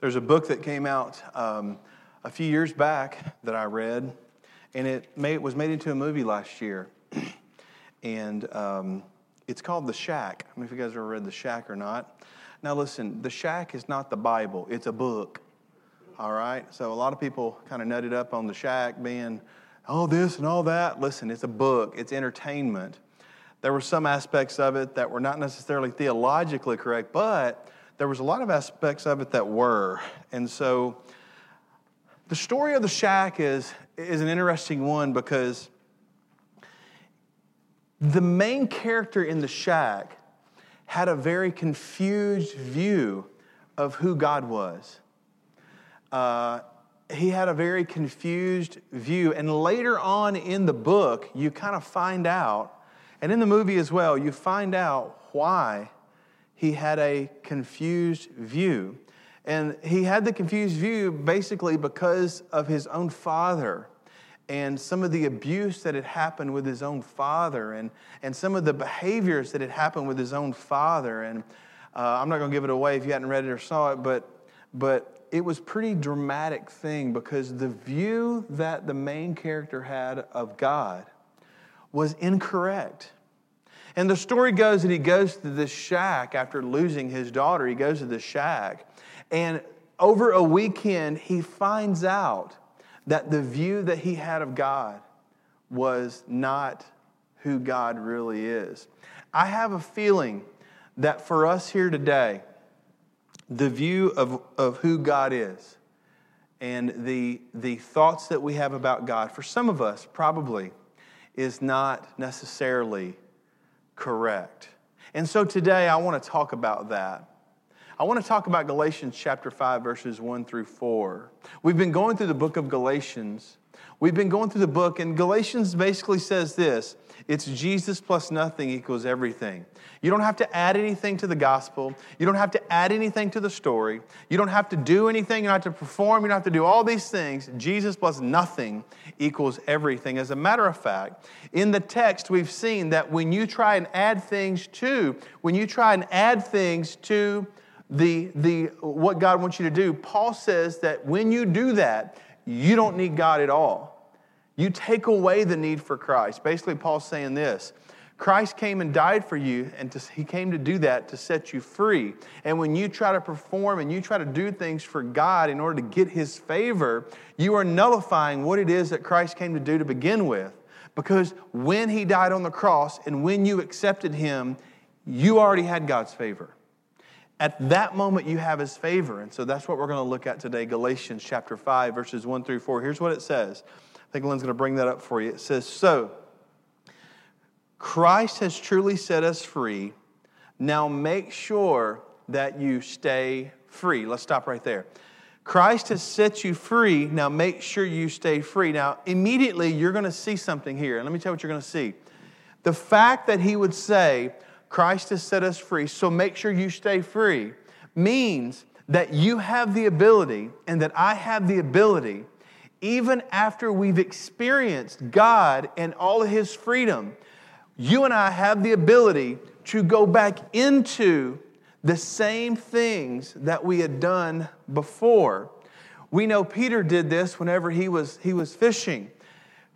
There's a book that came out um, a few years back that I read, and it made, was made into a movie last year. and um, it's called The Shack. I don't know if you guys ever read The Shack or not. Now, listen, The Shack is not the Bible, it's a book. All right? So, a lot of people kind of nutted up on The Shack being all this and all that. Listen, it's a book, it's entertainment. There were some aspects of it that were not necessarily theologically correct, but there was a lot of aspects of it that were. And so, the story of the shack is, is an interesting one because the main character in the shack had a very confused view of who God was. Uh, he had a very confused view. And later on in the book, you kind of find out, and in the movie as well, you find out why he had a confused view. And he had the confused view basically because of his own father and some of the abuse that had happened with his own father and, and some of the behaviors that had happened with his own father. And uh, I'm not going to give it away if you hadn't read it or saw it, but, but it was pretty dramatic thing because the view that the main character had of God was incorrect. And the story goes that he goes to this shack after losing his daughter. He goes to the shack. And over a weekend, he finds out that the view that he had of God was not who God really is. I have a feeling that for us here today, the view of, of who God is and the, the thoughts that we have about God, for some of us probably, is not necessarily correct. And so today I want to talk about that. I want to talk about Galatians chapter 5, verses 1 through 4. We've been going through the book of Galatians. We've been going through the book, and Galatians basically says this it's Jesus plus nothing equals everything. You don't have to add anything to the gospel. You don't have to add anything to the story. You don't have to do anything. You don't have to perform. You don't have to do all these things. Jesus plus nothing equals everything. As a matter of fact, in the text, we've seen that when you try and add things to, when you try and add things to the, the, what God wants you to do, Paul says that when you do that, you don't need God at all. You take away the need for Christ. Basically, Paul's saying this Christ came and died for you, and to, he came to do that to set you free. And when you try to perform and you try to do things for God in order to get his favor, you are nullifying what it is that Christ came to do to begin with. Because when he died on the cross and when you accepted him, you already had God's favor. At that moment, you have his favor. And so that's what we're going to look at today Galatians chapter 5, verses 1 through 4. Here's what it says. I think Lynn's going to bring that up for you. It says, So, Christ has truly set us free. Now make sure that you stay free. Let's stop right there. Christ has set you free. Now make sure you stay free. Now, immediately, you're going to see something here. And let me tell you what you're going to see. The fact that he would say, Christ has set us free, so make sure you stay free, means that you have the ability and that I have the ability, even after we've experienced God and all of His freedom, you and I have the ability to go back into the same things that we had done before. We know Peter did this whenever he was, he was fishing.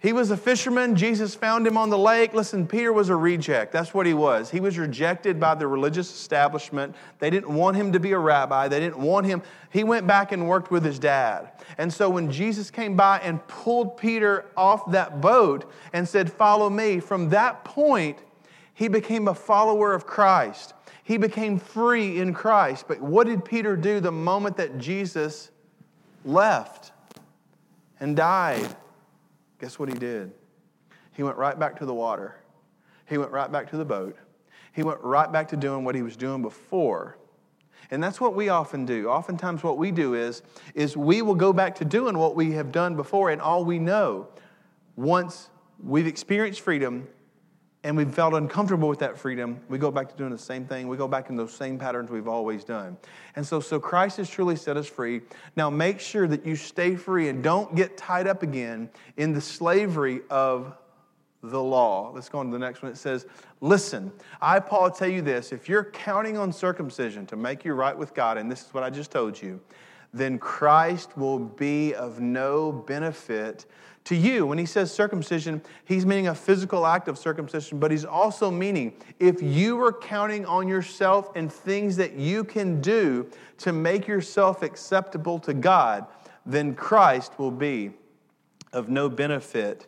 He was a fisherman. Jesus found him on the lake. Listen, Peter was a reject. That's what he was. He was rejected by the religious establishment. They didn't want him to be a rabbi. They didn't want him. He went back and worked with his dad. And so when Jesus came by and pulled Peter off that boat and said, Follow me, from that point, he became a follower of Christ. He became free in Christ. But what did Peter do the moment that Jesus left and died? Guess what he did? He went right back to the water. He went right back to the boat. He went right back to doing what he was doing before. And that's what we often do. Oftentimes what we do is is we will go back to doing what we have done before and all we know once we've experienced freedom and we've felt uncomfortable with that freedom, we go back to doing the same thing. We go back in those same patterns we've always done. And so, so Christ has truly set us free. Now make sure that you stay free and don't get tied up again in the slavery of the law. Let's go on to the next one. It says, Listen, I, Paul, tell you this if you're counting on circumcision to make you right with God, and this is what I just told you, then Christ will be of no benefit to you. When he says circumcision, he's meaning a physical act of circumcision, but he's also meaning if you are counting on yourself and things that you can do to make yourself acceptable to God, then Christ will be of no benefit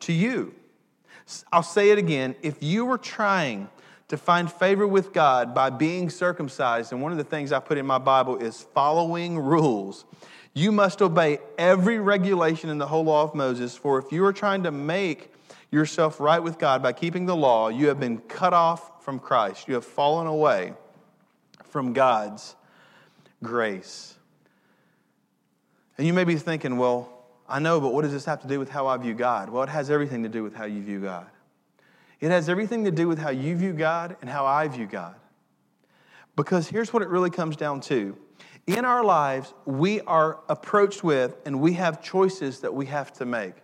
to you. I'll say it again. If you were trying to find favor with God by being circumcised, and one of the things I put in my Bible is following rules. You must obey every regulation in the whole law of Moses, for if you are trying to make yourself right with God by keeping the law, you have been cut off from Christ. You have fallen away from God's grace. And you may be thinking, well, I know, but what does this have to do with how I view God? Well, it has everything to do with how you view God. It has everything to do with how you view God and how I view God. Because here's what it really comes down to in our lives, we are approached with and we have choices that we have to make.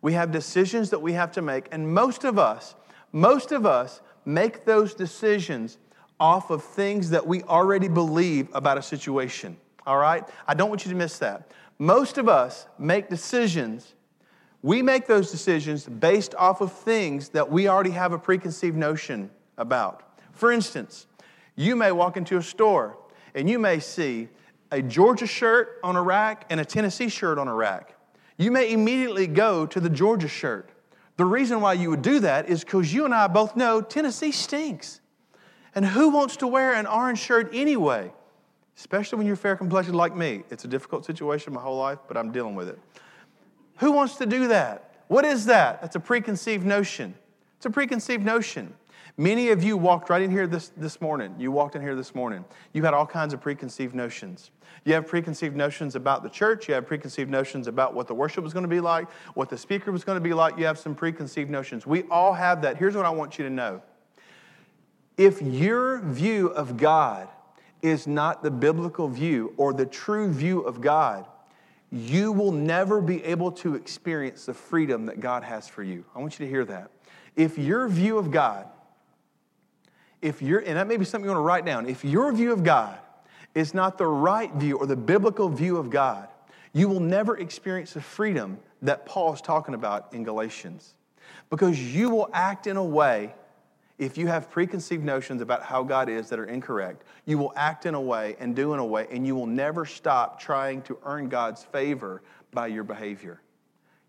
We have decisions that we have to make, and most of us, most of us make those decisions off of things that we already believe about a situation. All right? I don't want you to miss that. Most of us make decisions we make those decisions based off of things that we already have a preconceived notion about. For instance, you may walk into a store and you may see a Georgia shirt on a rack and a Tennessee shirt on a rack. You may immediately go to the Georgia shirt. The reason why you would do that is because you and I both know Tennessee stinks. And who wants to wear an orange shirt anyway? Especially when you're fair complected like me. It's a difficult situation my whole life, but I'm dealing with it. Who wants to do that? What is that? That's a preconceived notion. It's a preconceived notion. Many of you walked right in here this, this morning. You walked in here this morning. You had all kinds of preconceived notions. You have preconceived notions about the church. You have preconceived notions about what the worship was going to be like, what the speaker was going to be like. You have some preconceived notions. We all have that. Here's what I want you to know if your view of God is not the biblical view or the true view of God, you will never be able to experience the freedom that God has for you. I want you to hear that. If your view of God, if you're, and that may be something you want to write down, if your view of God is not the right view or the biblical view of God, you will never experience the freedom that Paul is talking about in Galatians. Because you will act in a way if you have preconceived notions about how God is that are incorrect, you will act in a way and do in a way, and you will never stop trying to earn God's favor by your behavior.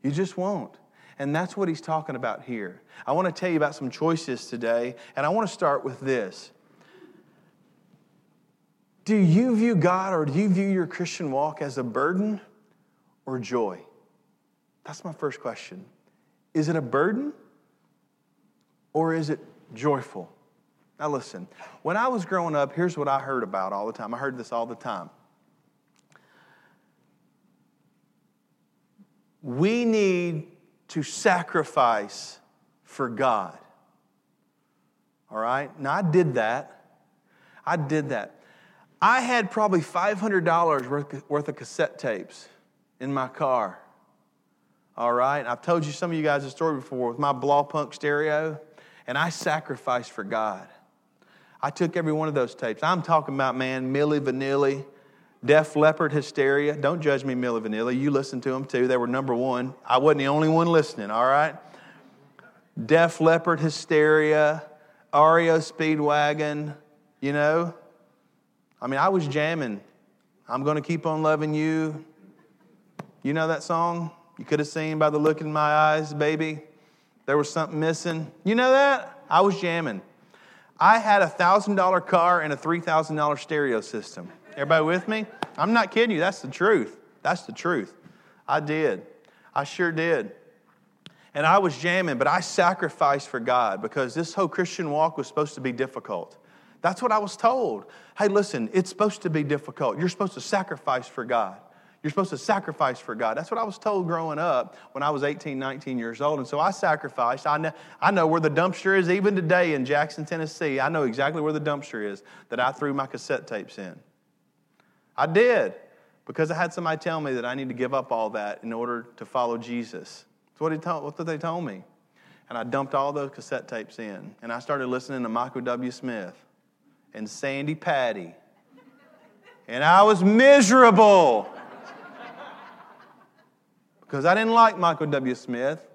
You just won't. And that's what he's talking about here. I want to tell you about some choices today, and I want to start with this. Do you view God or do you view your Christian walk as a burden or joy? That's my first question. Is it a burden or is it joyful. Now, listen, when I was growing up, here's what I heard about all the time. I heard this all the time. We need to sacrifice for God. All right? Now, I did that. I did that. I had probably $500 worth of cassette tapes in my car. All right? I've told you some of you guys a story before with my Blaupunkt stereo and I sacrificed for God. I took every one of those tapes. I'm talking about, man, Milli Vanilli, Def Leppard Hysteria. Don't judge me, Milli Vanilli. You listened to them too. They were number one. I wasn't the only one listening, all right? Def Leppard Hysteria, REO Speedwagon, you know? I mean, I was jamming. I'm going to keep on loving you. You know that song? You could have seen by the look in my eyes, baby. There was something missing. You know that? I was jamming. I had a $1,000 car and a $3,000 stereo system. Everybody with me? I'm not kidding you. That's the truth. That's the truth. I did. I sure did. And I was jamming, but I sacrificed for God because this whole Christian walk was supposed to be difficult. That's what I was told. Hey, listen, it's supposed to be difficult. You're supposed to sacrifice for God. You're supposed to sacrifice for God. That's what I was told growing up when I was 18, 19 years old. And so I sacrificed. I know, I know where the dumpster is even today in Jackson, Tennessee. I know exactly where the dumpster is that I threw my cassette tapes in. I did because I had somebody tell me that I need to give up all that in order to follow Jesus. That's what, he told, what they told me. And I dumped all those cassette tapes in. And I started listening to Michael W. Smith and Sandi Patty And I was miserable because I didn't like Michael W. Smith.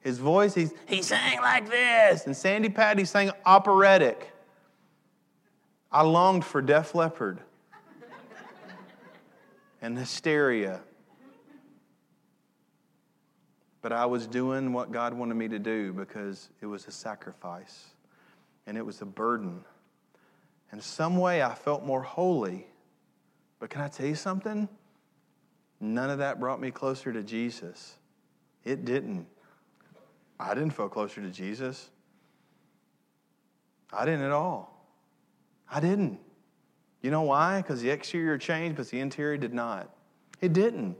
His voice, he's, he sang like this. And Sandi Patty sang operatic. I longed for Def Leppard and hysteria. But I was doing what God wanted me to do because it was a sacrifice and it was a burden. In some way, I felt more holy. But can I tell you something? None of that brought me closer to Jesus. It didn't. I didn't feel closer to Jesus. I didn't at all. I didn't. You know why? Because the exterior changed, but the interior did not. It didn't.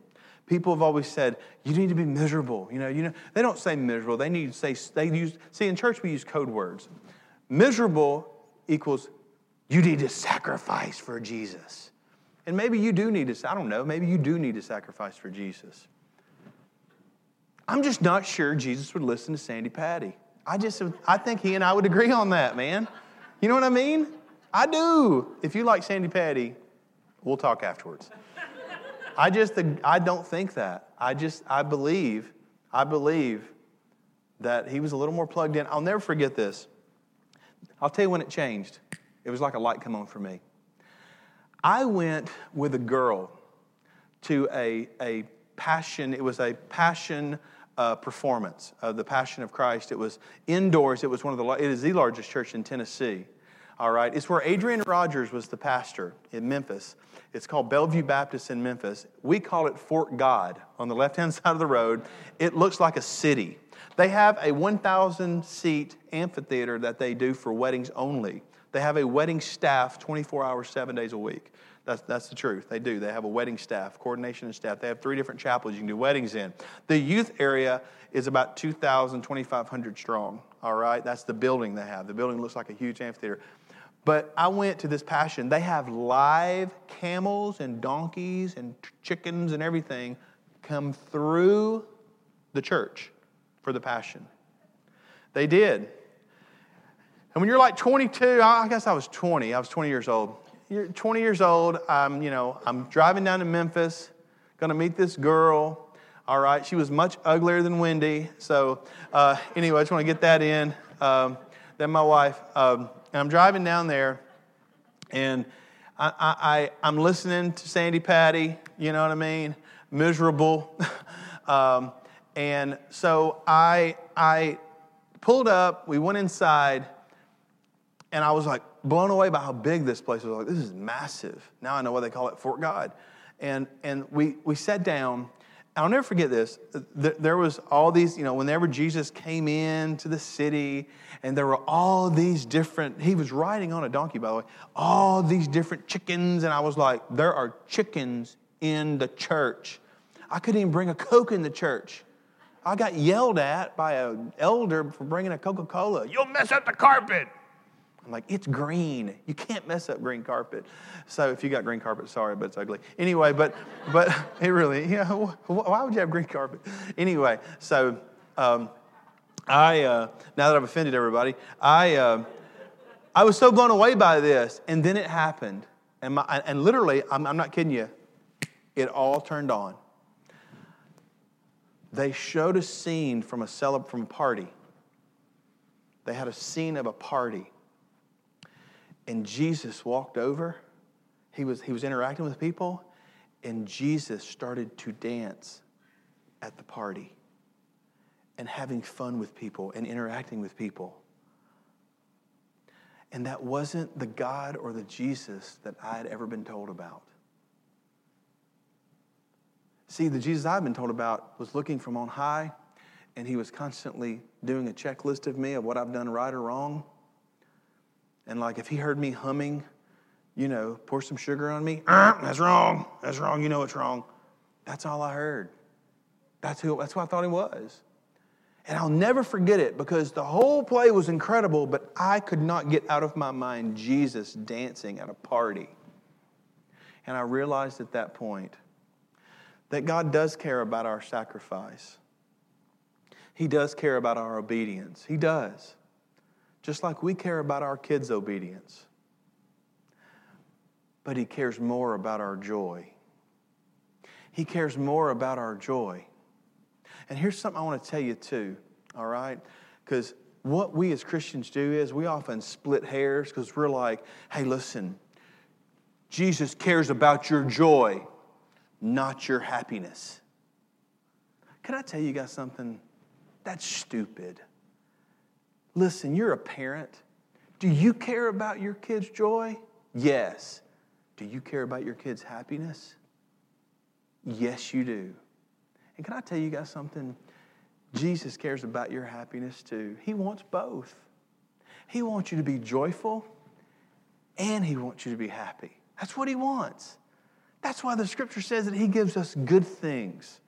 People have always said, you need to be miserable. You know, you know, they don't say miserable. They need to say, they use, see, in church we use code words. Miserable equals you need to sacrifice for Jesus. And maybe you do need to, I don't know, maybe you do need to sacrifice for Jesus. I'm just not sure Jesus would listen to Sandi Patty. I just, I think he and I would agree on that, man. You know what I mean? I do. If you like Sandi Patty, we'll talk afterwards. I just, I don't think that. I just, I believe, I believe that he was a little more plugged in. I'll never forget this. I'll tell you when it changed. It was like a light come on for me. I went with a girl to a, a passion, it was a passion uh, performance of the Passion of Christ. It was indoors. It was one of the, it is the largest church in Tennessee. All right, it's where Adrian Rogers was the pastor in Memphis. It's called Bellevue Baptist in Memphis. We call it Fort God on the left hand side of the road. It looks like a city. They have a 1,000 seat amphitheater that they do for weddings only. They have a wedding staff 24 hours, seven days a week. That's, that's the truth. They do. They have a wedding staff, coordination and staff. They have three different chapels you can do weddings in. The youth area is about 2,000, 2,500 strong. All right? That's the building they have. The building looks like a huge amphitheater. But I went to this passion. They have live camels and donkeys and chickens and everything come through the church for the passion. They did. And when you're like 22, I guess I was 20. I was 20 years old you're 20 years old. I'm, you know, I'm driving down to Memphis, to meet this girl. All right, she was much uglier than Wendy. So, uh, anyway, I just want to get that in. Um, then my wife, um, and I'm driving down there, and I, I, I'm listening to Sandi Patty, you know what I mean? Miserable. um, and so I, I pulled up, we went inside, and I was like, blown away by how big this place was. Like, this is massive. Now I know why they call it Fort God. And, and we, we sat down. I'll never forget this. There was all these, you know, whenever Jesus came into the city, and there were all these different, he was riding on a donkey, by the way, all these different chickens. And I was like, there are chickens in the church. I couldn't even bring a Coke in the church. I got yelled at by an elder for bringing a Coca Cola. You'll mess up the carpet. I'm like, it's green. You can't mess up green carpet. So if you got green carpet, sorry, but it's ugly. Anyway, but but it really, you know, why would you have green carpet? Anyway, so um, I uh, now that I've offended everybody, I uh, I was so blown away by this, and then it happened, and my, and literally, I'm, I'm not kidding you, it all turned on. They showed a scene from a celeb from a party. They had a scene of a party and Jesus walked over. He was, he was interacting with people, and Jesus started to dance at the party and having fun with people and interacting with people. And that wasn't the God or the Jesus that I had ever been told about. See, the Jesus I've been told about was looking from on high, and he was constantly doing a checklist of me of what I've done right or wrong. And like if he heard me humming, you know, pour some sugar on me, uh, that's wrong. That's wrong. You know it's wrong. That's all I heard. That's who that's who I thought he was. And I'll never forget it because the whole play was incredible, but I could not get out of my mind Jesus dancing at a party. And I realized at that point that God does care about our sacrifice. He does care about our obedience. He does just like we care about our kids' obedience. but He cares more about our joy. He cares more about our joy. And here's something I want to tell you too, all right? Because what we as Christians do is we often split hairs because we're like, hey, listen, Jesus cares about your joy, not your happiness. Can I tell you guys something? That's stupid. Listen, you're a parent. Do you care about your kids' joy? Yes. Do you care about your kids' happiness? Yes, you do. And can I tell you guys something? Jesus cares about your happiness too. He wants both. He wants you to be joyful and He wants you to be happy. That's what He wants. That's why the scripture says that He gives us good things.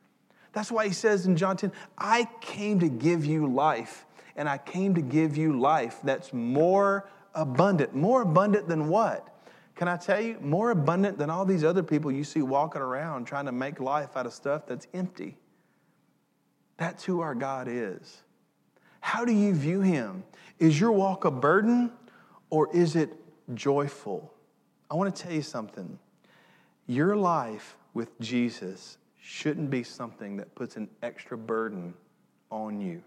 That's why He says in John 10, I came to give you life, and I came to give you life that's more abundant. More abundant than what? Can I tell you? More abundant than all these other people you see walking around trying to make life out of stuff that's empty. That's who our God is. How do you view Him? Is your walk a burden or is it joyful? I want to tell you something. Your life with Jesus shouldn't be something that puts an extra burden on you.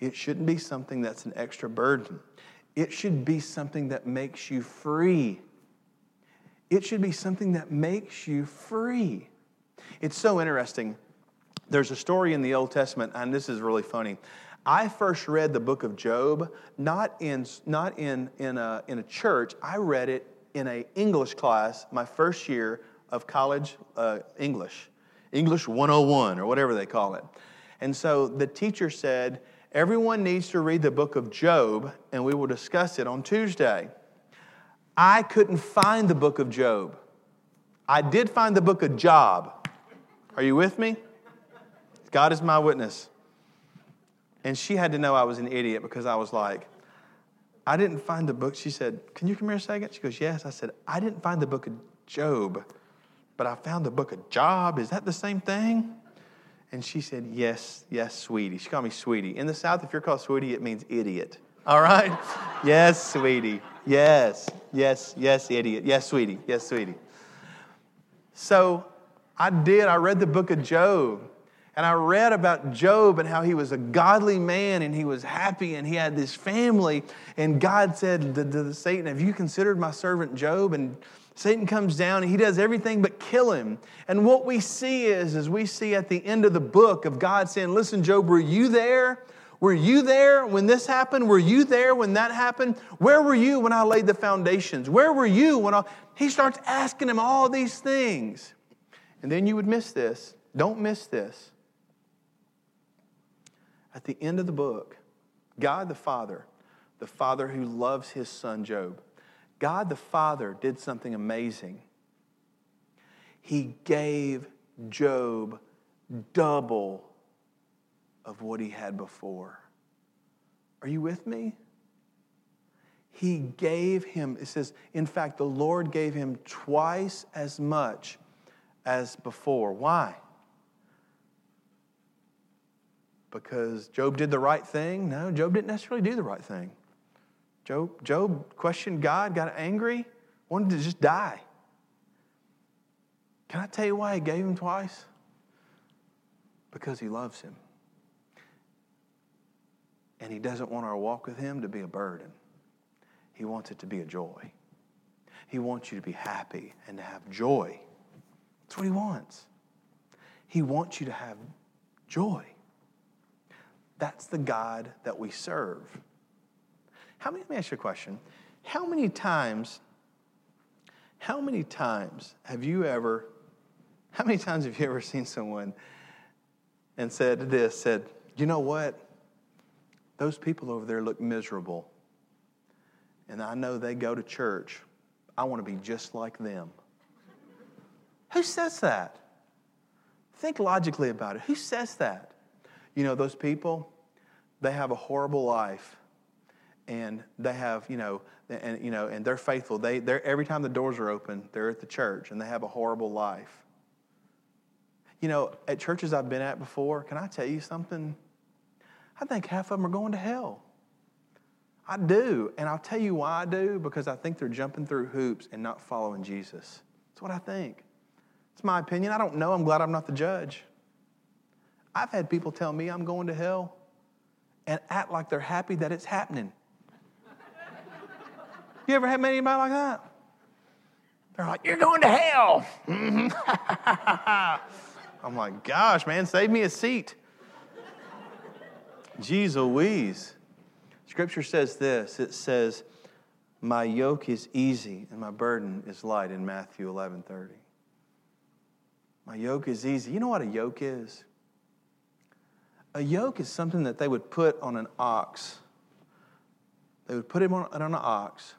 It shouldn't be something that's an extra burden. It should be something that makes you free. It should be something that makes you free. It's so interesting. There's a story in the Old Testament, and this is really funny. I first read the book of Job not in, not in, in, a, in a church. I read it in an English class my first year of college uh, English, English 101 or whatever they call it. And so the teacher said, Everyone needs to read the book of Job, and we will discuss it on Tuesday. I couldn't find the book of Job. I did find the book of Job. Are you with me? God is my witness. And she had to know I was an idiot because I was like, I didn't find the book. She said, Can you come here a second? She goes, Yes. I said, I didn't find the book of Job, but I found the book of Job. Is that the same thing? And she said, Yes, yes, sweetie. She called me sweetie. In the South, if you're called sweetie, it means idiot. All right? yes, sweetie. Yes, yes, yes, idiot. Yes, sweetie. Yes, sweetie. So I did. I read the book of Job. And I read about Job and how he was a godly man and he was happy and he had this family. And God said to, to Satan, Have you considered my servant Job? And Satan comes down and he does everything but kill him. And what we see is, is we see at the end of the book of God saying, Listen, Job, were you there? Were you there when this happened? Were you there when that happened? Where were you when I laid the foundations? Where were you when I. He starts asking him all these things. And then you would miss this. Don't miss this at the end of the book, God the Father, the Father who loves his son Job, God the Father did something amazing. He gave Job double of what he had before. Are you with me? He gave him, it says, in fact, the Lord gave him twice as much as before. Why? because Job did the right thing? No, Job didn't necessarily do the right thing. Job, Job questioned God, got angry, wanted to just die. Can I tell you why he gave him twice? Because he loves him. And he doesn't want our walk with him to be a burden. He wants it to be a joy. He wants you to be happy and to have joy. That's what he wants. He wants you to have joy. That's the God that we serve. How many, let me ask you a question. How many times, how many times have you ever, how many times have you ever seen someone and said this, said, you know what? Those people over there look miserable. And I know they go to church. I want to be just like them. Who says that? Think logically about it. Who says that? You know, those people, they have a horrible life and they have, you know, and, you know, and they're faithful. They, they're, every time the doors are open, they're at the church and they have a horrible life. You know, at churches I've been at before, can I tell you something? I think half of them are going to hell. I do. And I'll tell you why I do because I think they're jumping through hoops and not following Jesus. That's what I think. It's my opinion. I don't know. I'm glad I'm not the judge. I've had people tell me I'm going to hell and act like they're happy that it's happening. You ever had anybody like that? They're like, You're going to hell. I'm like, Gosh, man, save me a seat. Jeez Louise. Scripture says this it says, My yoke is easy and my burden is light in Matthew 11 30. My yoke is easy. You know what a yoke is? A yoke is something that they would put on an ox. They would put it on, on an ox.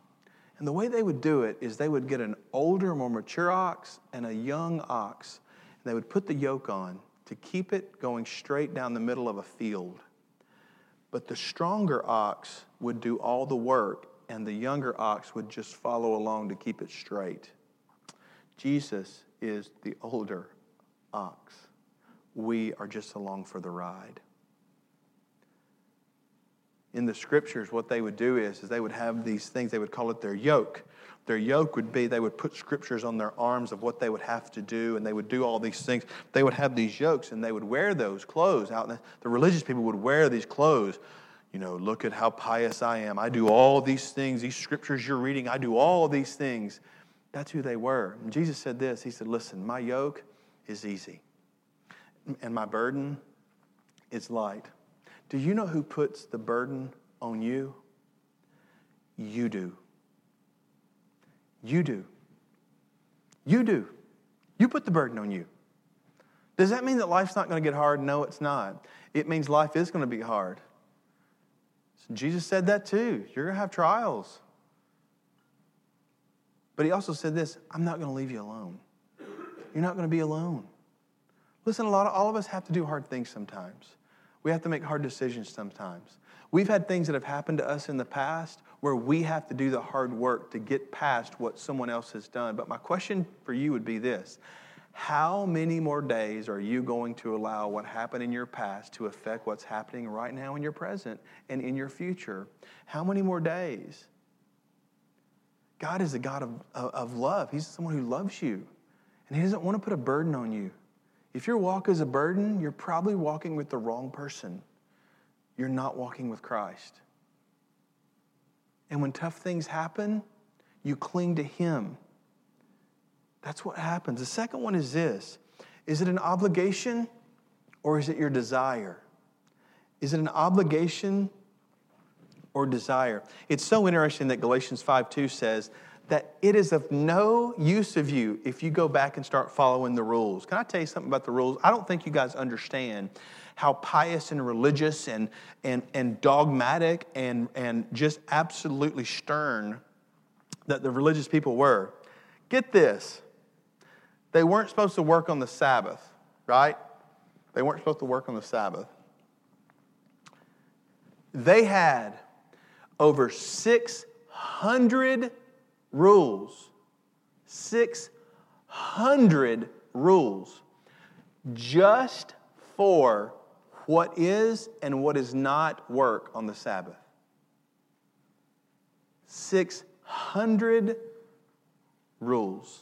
And the way they would do it is they would get an older, more mature ox and a young ox. And they would put the yoke on to keep it going straight down the middle of a field. But the stronger ox would do all the work, and the younger ox would just follow along to keep it straight. Jesus is the older ox. We are just along for the ride in the scriptures, what they would do is, is they would have these things, they would call it their yoke. Their yoke would be they would put scriptures on their arms of what they would have to do, and they would do all these things. They would have these yokes, and they would wear those clothes out. The, religious people would wear these clothes. You know, look at how pious I am. I do all these things. These scriptures you're reading, I do all these things. That's who they were. And Jesus said this He said, Listen, my yoke is easy, and my burden is light. Do you know who puts the burden on you? You do. You do. You do. You put the burden on you. Does that mean that life's not going to get hard? No, it's not. It means life is going to be hard. So Jesus said that too. You're going to have trials. But he also said this I'm not going to leave you alone. You're not going to be alone. Listen, a lot of all of us have to do hard things sometimes. We have to make hard decisions sometimes. We've had things that have happened to us in the past where we have to do the hard work to get past what someone else has done. But my question for you would be this How many more days are you going to allow what happened in your past to affect what's happening right now in your present and in your future? How many more days? God is a God of, of love. He's someone who loves you, and He doesn't want to put a burden on you. If your walk is a burden, you're probably walking with the wrong person. You're not walking with Christ. And when tough things happen, you cling to Him. That's what happens. The second one is this Is it an obligation or is it your desire? Is it an obligation or desire? It's so interesting that Galatians 5 2 says that it is of no use of you if you go back and start following the rules. Can I tell you something about the rules? I don't think you guys understand how pious and religious and, and, and dogmatic and, and just absolutely stern that the religious people were. Get this they weren't supposed to work on the Sabbath, right? They weren't supposed to work on the Sabbath. They had over 600 rules. 600 rules just for what is and what is not work on the Sabbath. 600 rules.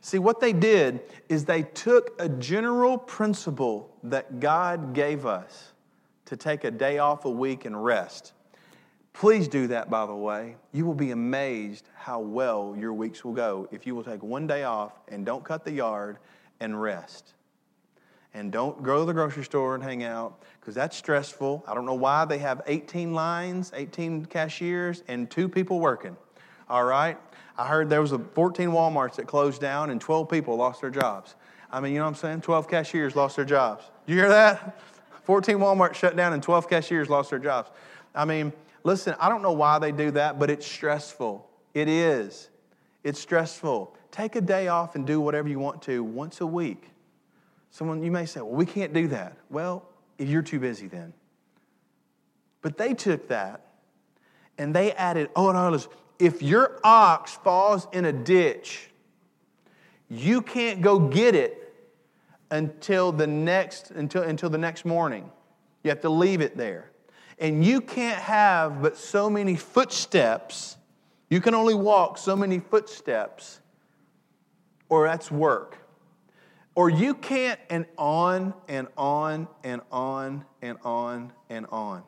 See, what they did is they took a general principle that God gave us to take a day off a week and rest. Please do that, by the way. You will be amazed how well your weeks will go if you will take one day off and don't cut the yard and rest. And don't go to the grocery store and hang out because that's stressful. I don't know why they have 18 lines, 18 cashiers, and two people working. All right? I heard there was a 14 Walmarts that closed down and 12 people lost their jobs. I mean, you know what I'm saying? 12 cashiers lost their jobs. You hear that? 14 Walmarts shut down and 12 cashiers lost their jobs. I mean, Listen, I don't know why they do that, but it's stressful. It is. It's stressful. Take a day off and do whatever you want to once a week. Someone, you may say, well, we can't do that. Well, if you're too busy then. But they took that and they added, oh, no, listen, if your ox falls in a ditch, you can't go get it until the next until, until the next morning. You have to leave it there. And you can't have but so many footsteps. You can only walk so many footsteps, or that's work. Or you can't, and on and on and on and on and on.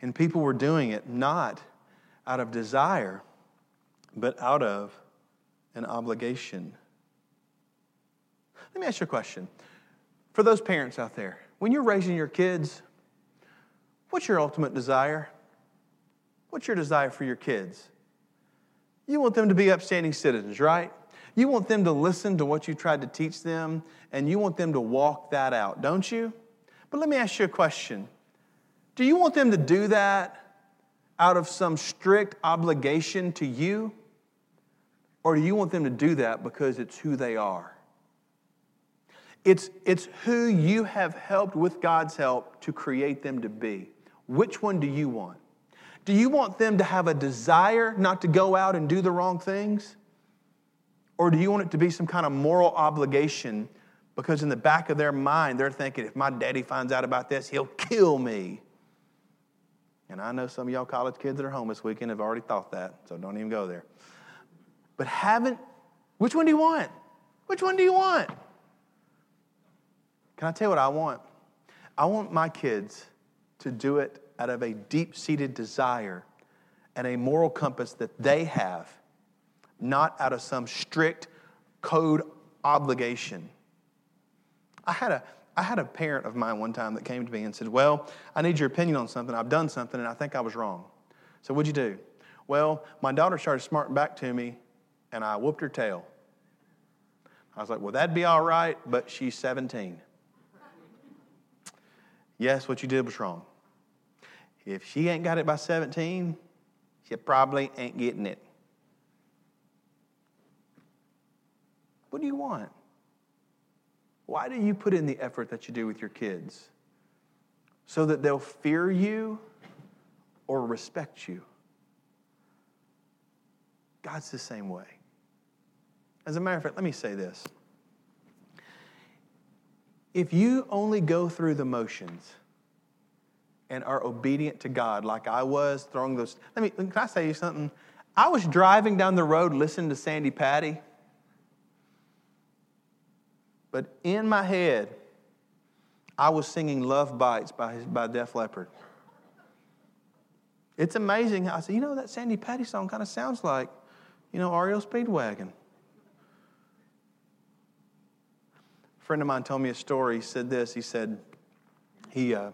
And people were doing it not out of desire, but out of an obligation. Let me ask you a question. For those parents out there, when you're raising your kids, what's your ultimate desire? What's your desire for your kids? You want them to be upstanding citizens, right? You want them to listen to what you tried to teach them, and you want them to walk that out, don't you? But let me ask you a question Do you want them to do that out of some strict obligation to you? Or do you want them to do that because it's who they are? It's, it's who you have helped with God's help to create them to be. Which one do you want? Do you want them to have a desire not to go out and do the wrong things? Or do you want it to be some kind of moral obligation because in the back of their mind, they're thinking, if my daddy finds out about this, he'll kill me? And I know some of y'all college kids that are home this weekend have already thought that, so don't even go there. But haven't, which one do you want? Which one do you want? Can I tell you what I want? I want my kids to do it out of a deep seated desire and a moral compass that they have not out of some strict code obligation. I had a I had a parent of mine one time that came to me and said, Well, I need your opinion on something. I've done something and I think I was wrong. So, what'd you do? Well, my daughter started smarting back to me and I whooped her tail. I was like, Well, that'd be all right, but she's 17. yes, what you did was wrong. If she ain't got it by 17, she probably ain't getting it. What do you want? Why do you put in the effort that you do with your kids? So that they'll fear you or respect you? God's the same way. As a matter of fact, let me say this. If you only go through the motions and are obedient to God like I was, throwing those. Let me, can I say you something? I was driving down the road listening to Sandi Patty but in my head, I was singing Love Bites by, by Def Leppard. It's amazing. I said, you know, that Sandi Patty song kind of sounds like, you know, REO Speedwagon. A friend of mine told me a story. He said this. He said he, uh,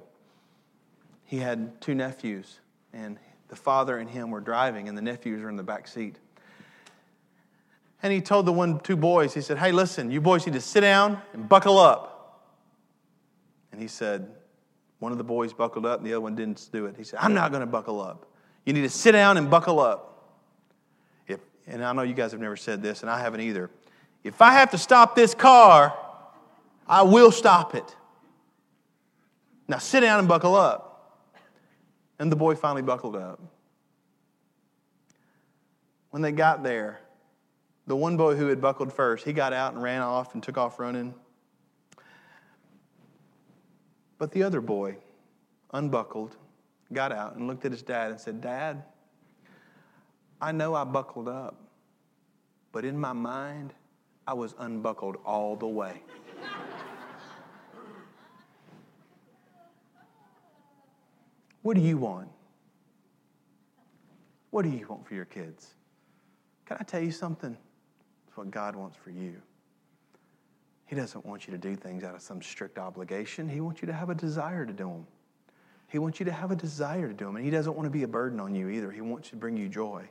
he had two nephews, and the father and him were driving, and the nephews were in the back seat. And he told the one, two boys, he said, Hey, listen, you boys need to sit down and buckle up. And he said, One of the boys buckled up and the other one didn't do it. He said, I'm not going to buckle up. You need to sit down and buckle up. If, and I know you guys have never said this, and I haven't either. If I have to stop this car, I will stop it. Now sit down and buckle up. And the boy finally buckled up. When they got there, the one boy who had buckled first, he got out and ran off and took off running. But the other boy, unbuckled, got out and looked at his dad and said, Dad, I know I buckled up, but in my mind, I was unbuckled all the way. What do you want? What do you want for your kids? Can I tell you something? It's what God wants for you. He doesn't want you to do things out of some strict obligation. He wants you to have a desire to do them. He wants you to have a desire to do them. And He doesn't want to be a burden on you either. He wants to bring you joy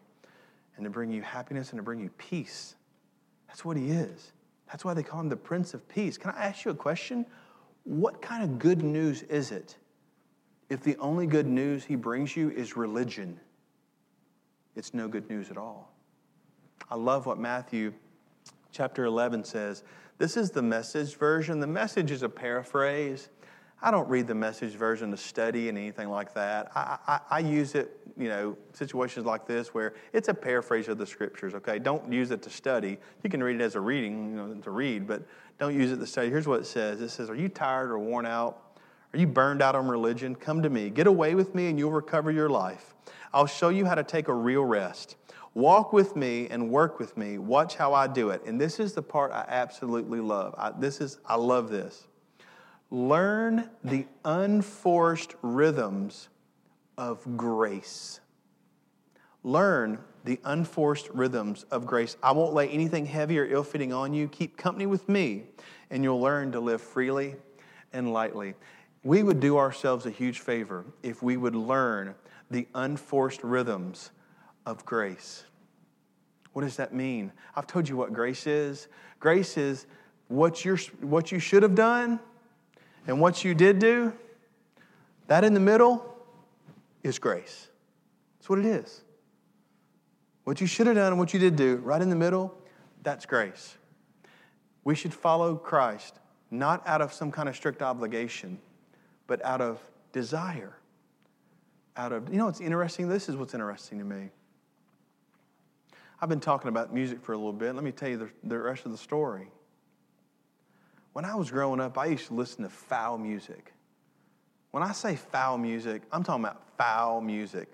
and to bring you happiness and to bring you peace. That's what He is. That's why they call Him the Prince of Peace. Can I ask you a question? What kind of good news is it if the only good news He brings you is religion? It's no good news at all. I love what Matthew chapter 11 says, This is the message version. The message is a paraphrase. I don't read the message version to study and anything like that. I, I, I, use it, you know, situations like this where it's a paraphrase of the scriptures, okay? Don't use it to study. You can read it as a reading, you know, to read, but don't use it to study. Here's what it says It says, Are you tired or worn out? Are you burned out on religion? Come to me. Get away with me and you'll recover your life. I'll show you how to take a real rest. Walk with me and work with me. Watch how I do it. And this is the part I absolutely love. I, this is, I love this. Learn the unforced rhythms of grace. Learn the unforced rhythms of grace. I won't lay anything heavy or ill fitting on you. Keep company with me, and you'll learn to live freely and lightly. We would do ourselves a huge favor if we would learn the unforced rhythms of grace. What does that mean? I've told you what grace is. Grace is what, you're, what you should have done and what you did do. That in the middle is grace. That's what it is. What you should have done and what you did do, right in the middle, that's grace. We should follow Christ not out of some kind of strict obligation, but out of desire. Out of, you know what's interesting? This is what's interesting to me. I've been talking about music for a little bit. Let me tell you the, the rest of the story. When I was growing up, I used to listen to foul music. When I say foul music, I'm talking about foul music.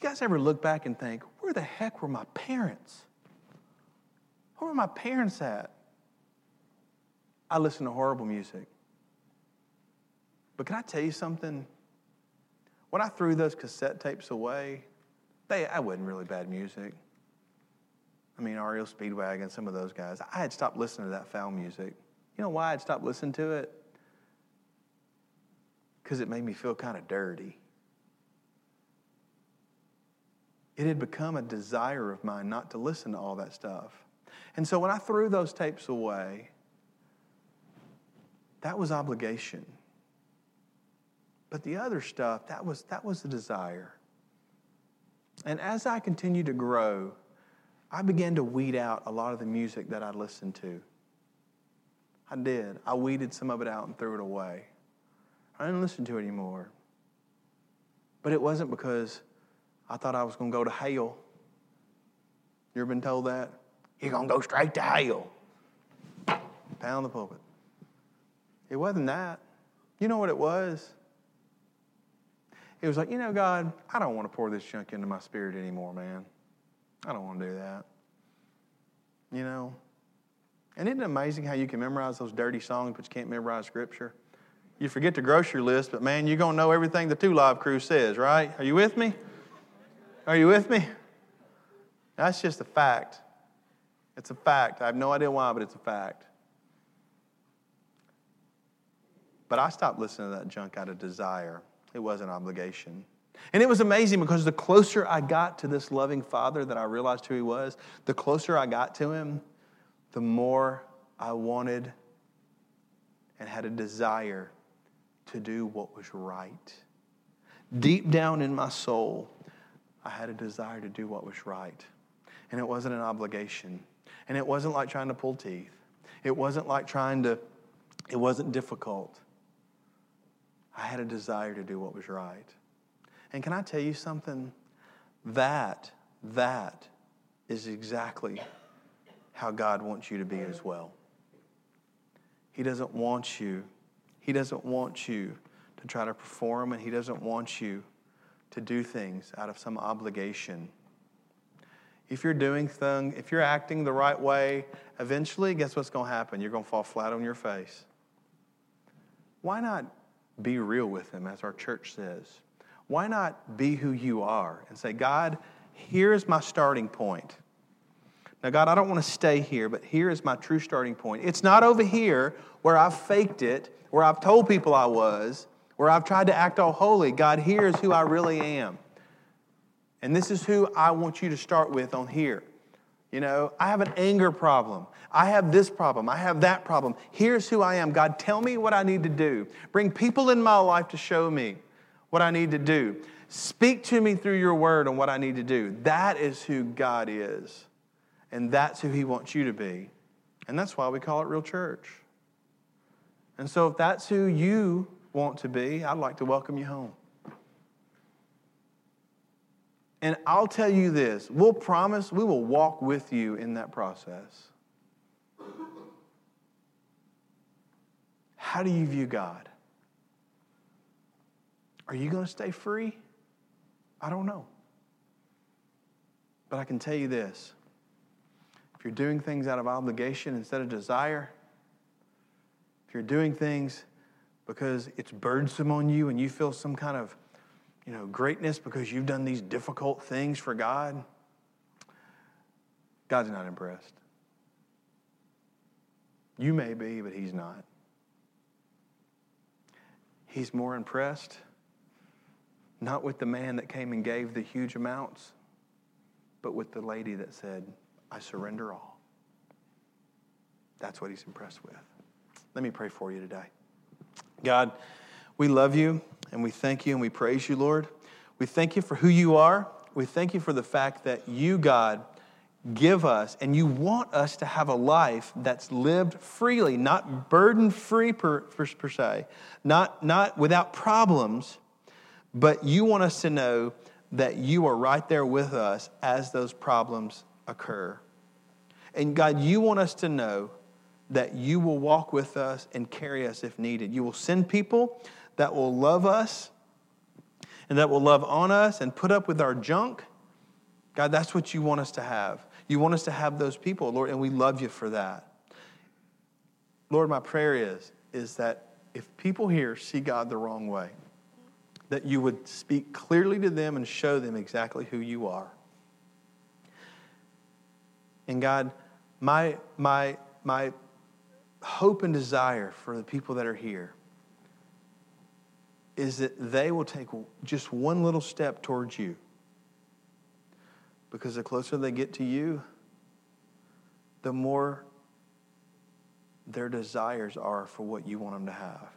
You guys ever look back and think, where the heck were my parents? Where were my parents at? I listened to horrible music. But can I tell you something? When I threw those cassette tapes away, they, I wasn't really bad music. I mean, REO Speedwagon, some of those guys. I had stopped listening to that foul music. You know why I'd stopped listening to it? Because it made me feel kind of dirty. It had become a desire of mine not to listen to all that stuff. And so when I threw those tapes away, that was obligation. But the other stuff, that was, that was a desire. And as I continued to grow, I began to weed out a lot of the music that I listened to. I did. I weeded some of it out and threw it away. I didn't listen to it anymore. But it wasn't because I thought I was going to go to hell. You ever been told that? You're going to go straight to hell. Pound the pulpit. It wasn't that. You know what it was? It was like, you know, God, I don't want to pour this junk into my spirit anymore, man. I don't want to do that. You know? And isn't it amazing how you can memorize those dirty songs, but you can't memorize scripture? You forget the grocery list, but man, you're going to know everything the Two Live Crew says, right? Are you with me? Are you with me? That's just a fact. It's a fact. I have no idea why, but it's a fact. But I stopped listening to that junk out of desire. It was an obligation. And it was amazing because the closer I got to this loving Father that I realized who He was, the closer I got to Him, the more I wanted and had a desire to do what was right. Deep down in my soul, I had a desire to do what was right. And it wasn't an obligation. And it wasn't like trying to pull teeth. It wasn't like trying to, it wasn't difficult. I had a desire to do what was right. And can I tell you something? That, that is exactly how God wants you to be as well. He doesn't want you, He doesn't want you to try to perform, and He doesn't want you to do things out of some obligation. If you're doing things, if you're acting the right way, eventually, guess what's going to happen? You're going to fall flat on your face. Why not be real with Him, as our church says? Why not be who you are and say, God, here's my starting point. Now, God, I don't want to stay here, but here is my true starting point. It's not over here where I've faked it, where I've told people I was, where I've tried to act all holy. God, here's who I really am. And this is who I want you to start with on here. You know, I have an anger problem. I have this problem. I have that problem. Here's who I am. God, tell me what I need to do. Bring people in my life to show me what I need to do. Speak to me through your word on what I need to do. That is who God is. And that's who He wants you to be. And that's why we call it Real Church. And so, if that's who you want to be, I'd like to welcome you home. And I'll tell you this we'll promise we will walk with you in that process. How do you view God? Are you going to stay free? I don't know. But I can tell you this if you're doing things out of obligation instead of desire, if you're doing things because it's burdensome on you and you feel some kind of you know, greatness because you've done these difficult things for God, God's not impressed. You may be, but He's not. He's more impressed not with the man that came and gave the huge amounts, but with the lady that said, I surrender all. That's what He's impressed with. Let me pray for you today. God, we love you and we thank you and we praise you, Lord. We thank you for who you are. We thank you for the fact that you, God, give us and you want us to have a life that's lived freely, not burden free per, per, per se, not, not without problems, but you want us to know that you are right there with us as those problems occur. And God, you want us to know that you will walk with us and carry us if needed. You will send people that will love us and that will love on us and put up with our junk. God, that's what you want us to have. You want us to have those people, Lord, and we love you for that. Lord, my prayer is, is that if people here see God the wrong way, that you would speak clearly to them and show them exactly who you are. And God, my, my, my hope and desire for the people that are here is that they will take just one little step towards you. Because the closer they get to you, the more their desires are for what you want them to have.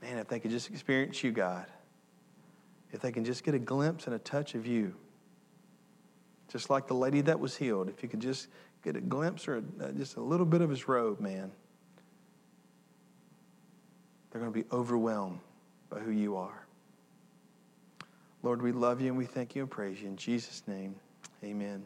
Man, if they could just experience you, God, if they can just get a glimpse and a touch of you, just like the lady that was healed, if you could just get a glimpse or a, uh, just a little bit of his robe, man, they're going to be overwhelmed by who you are. Lord, we love you and we thank you and praise you. In Jesus' name, amen.